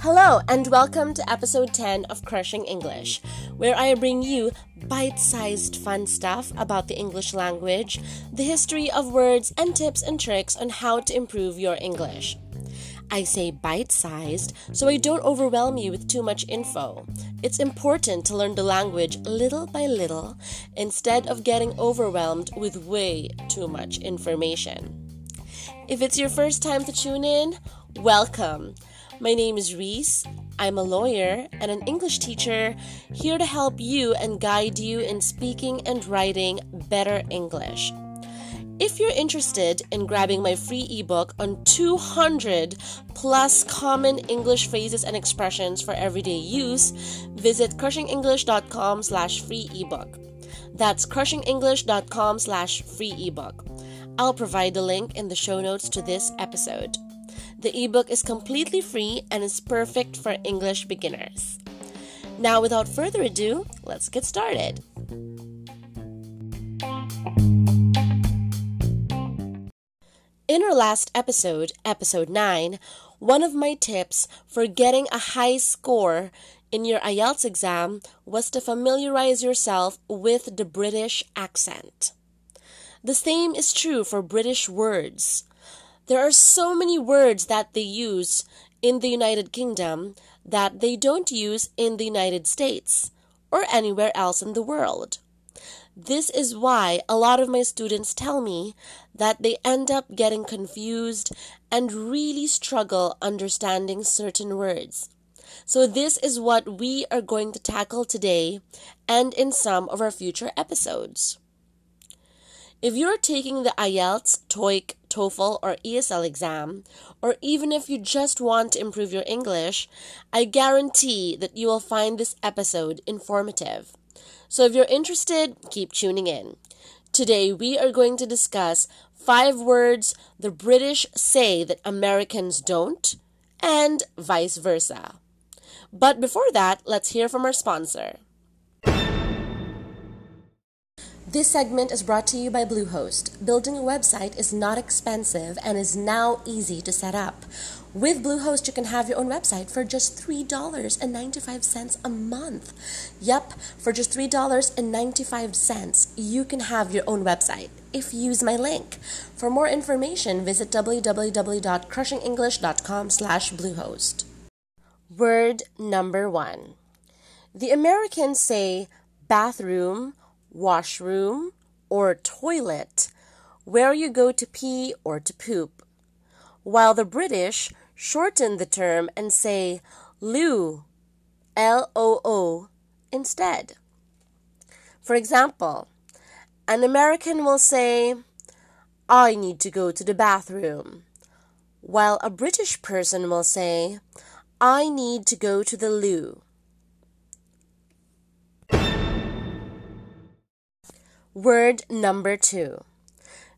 Hello, and welcome to episode 10 of Crushing English, where I bring you bite sized fun stuff about the English language, the history of words, and tips and tricks on how to improve your English. I say bite sized so I don't overwhelm you with too much info. It's important to learn the language little by little instead of getting overwhelmed with way too much information. If it's your first time to tune in, welcome. My name is Reese. I'm a lawyer and an English teacher here to help you and guide you in speaking and writing better English. If you're interested in grabbing my free ebook on 200 plus common English phrases and expressions for everyday use, visit crushingenglish.com slash free ebook. That's crushingenglish.com slash free ebook. I'll provide the link in the show notes to this episode. The ebook is completely free and is perfect for English beginners. Now, without further ado, let's get started. In our last episode, episode 9, one of my tips for getting a high score in your IELTS exam was to familiarize yourself with the British accent. The same is true for British words. There are so many words that they use in the United Kingdom that they don't use in the United States or anywhere else in the world. This is why a lot of my students tell me that they end up getting confused and really struggle understanding certain words. So, this is what we are going to tackle today and in some of our future episodes. If you're taking the IELTS, TOEIC, TOEFL, or ESL exam, or even if you just want to improve your English, I guarantee that you will find this episode informative. So if you're interested, keep tuning in. Today we are going to discuss five words the British say that Americans don't, and vice versa. But before that, let's hear from our sponsor. This segment is brought to you by Bluehost. Building a website is not expensive and is now easy to set up. With Bluehost, you can have your own website for just $3.95 a month. Yep, for just $3.95, you can have your own website if you use my link. For more information, visit www.crushingenglish.com slash Bluehost. Word number one. The Americans say bathroom, washroom, or toilet where you go to pee or to poop, while the British shorten the term and say loo, L O O, instead. For example, an American will say, I need to go to the bathroom, while a British person will say, I need to go to the loo. Word number two.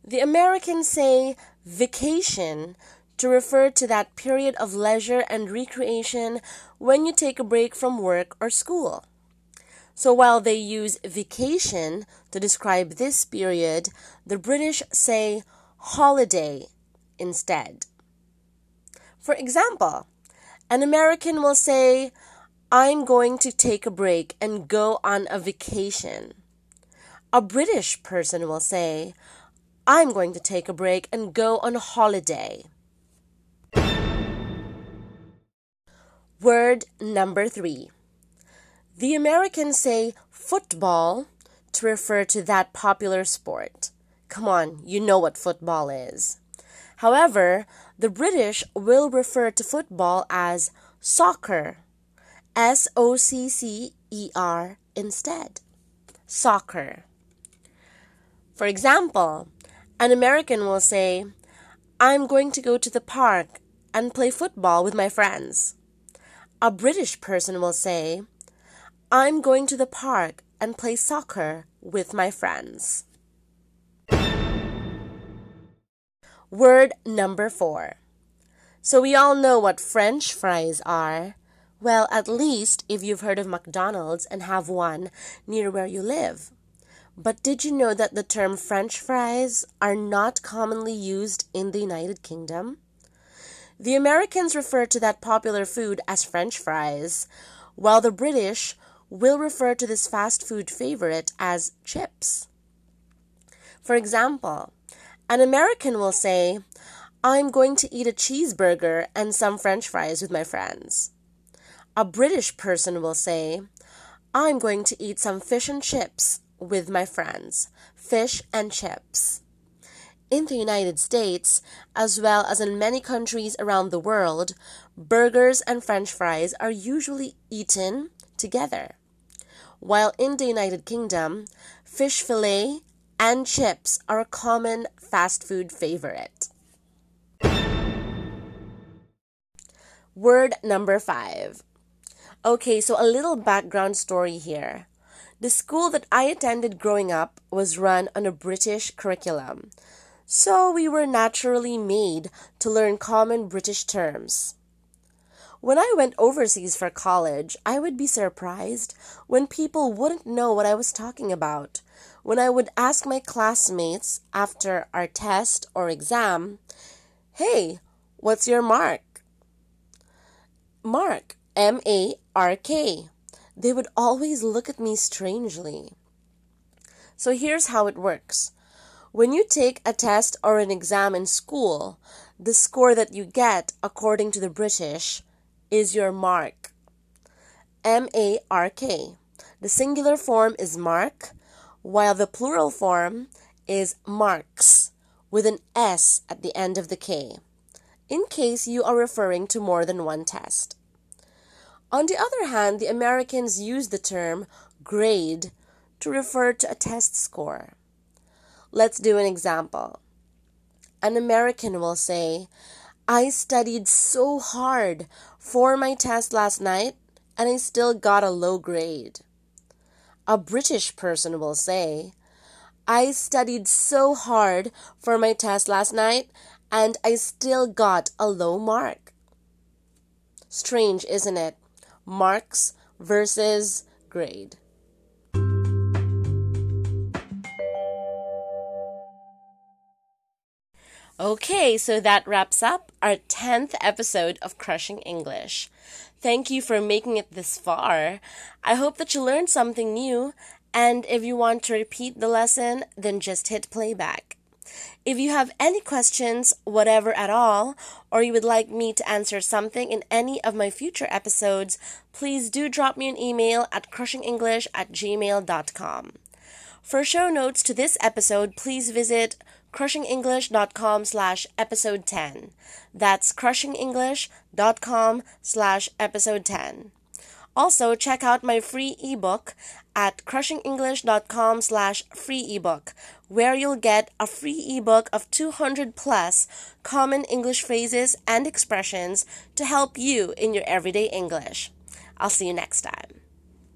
The Americans say vacation to refer to that period of leisure and recreation when you take a break from work or school. So while they use vacation to describe this period, the British say holiday instead. For example, an American will say, I'm going to take a break and go on a vacation. A British person will say, I'm going to take a break and go on holiday. Word number three. The Americans say football to refer to that popular sport. Come on, you know what football is. However, the British will refer to football as soccer. S O C C E R instead. Soccer. For example, an American will say, I'm going to go to the park and play football with my friends. A British person will say, I'm going to the park and play soccer with my friends. Word number four. So we all know what French fries are. Well, at least if you've heard of McDonald's and have one near where you live. But did you know that the term French fries are not commonly used in the United Kingdom? The Americans refer to that popular food as French fries, while the British will refer to this fast food favorite as chips. For example, an American will say, I'm going to eat a cheeseburger and some french fries with my friends. A British person will say, I'm going to eat some fish and chips with my friends. Fish and chips. In the United States, as well as in many countries around the world, burgers and french fries are usually eaten together. While in the United Kingdom, fish fillet and chips are a common fast food favorite. Word number five Okay, so a little background story here. The school that I attended growing up was run on a British curriculum, so we were naturally made to learn common British terms. When I went overseas for college, I would be surprised when people wouldn't know what I was talking about. When I would ask my classmates after our test or exam, Hey, what's your mark? Mark, M A R K. They would always look at me strangely. So here's how it works. When you take a test or an exam in school, the score that you get, according to the British, is your mark. M A R K. The singular form is mark, while the plural form is marks with an S at the end of the K, in case you are referring to more than one test. On the other hand, the Americans use the term grade to refer to a test score. Let's do an example. An American will say, I studied so hard for my test last night and I still got a low grade. A British person will say, I studied so hard for my test last night and I still got a low mark. Strange, isn't it? Marks versus grade. Okay, so that wraps up our 10th episode of Crushing English. Thank you for making it this far. I hope that you learned something new, and if you want to repeat the lesson, then just hit playback. If you have any questions, whatever at all, or you would like me to answer something in any of my future episodes, please do drop me an email at crushingenglish at gmail.com. For show notes to this episode, please visit crushingenglish.com slash episode 10. That's crushingenglish.com slash episode 10. Also, check out my free ebook at crushingenglish.com slash free ebook, where you'll get a free ebook of 200 plus common English phrases and expressions to help you in your everyday English. I'll see you next time.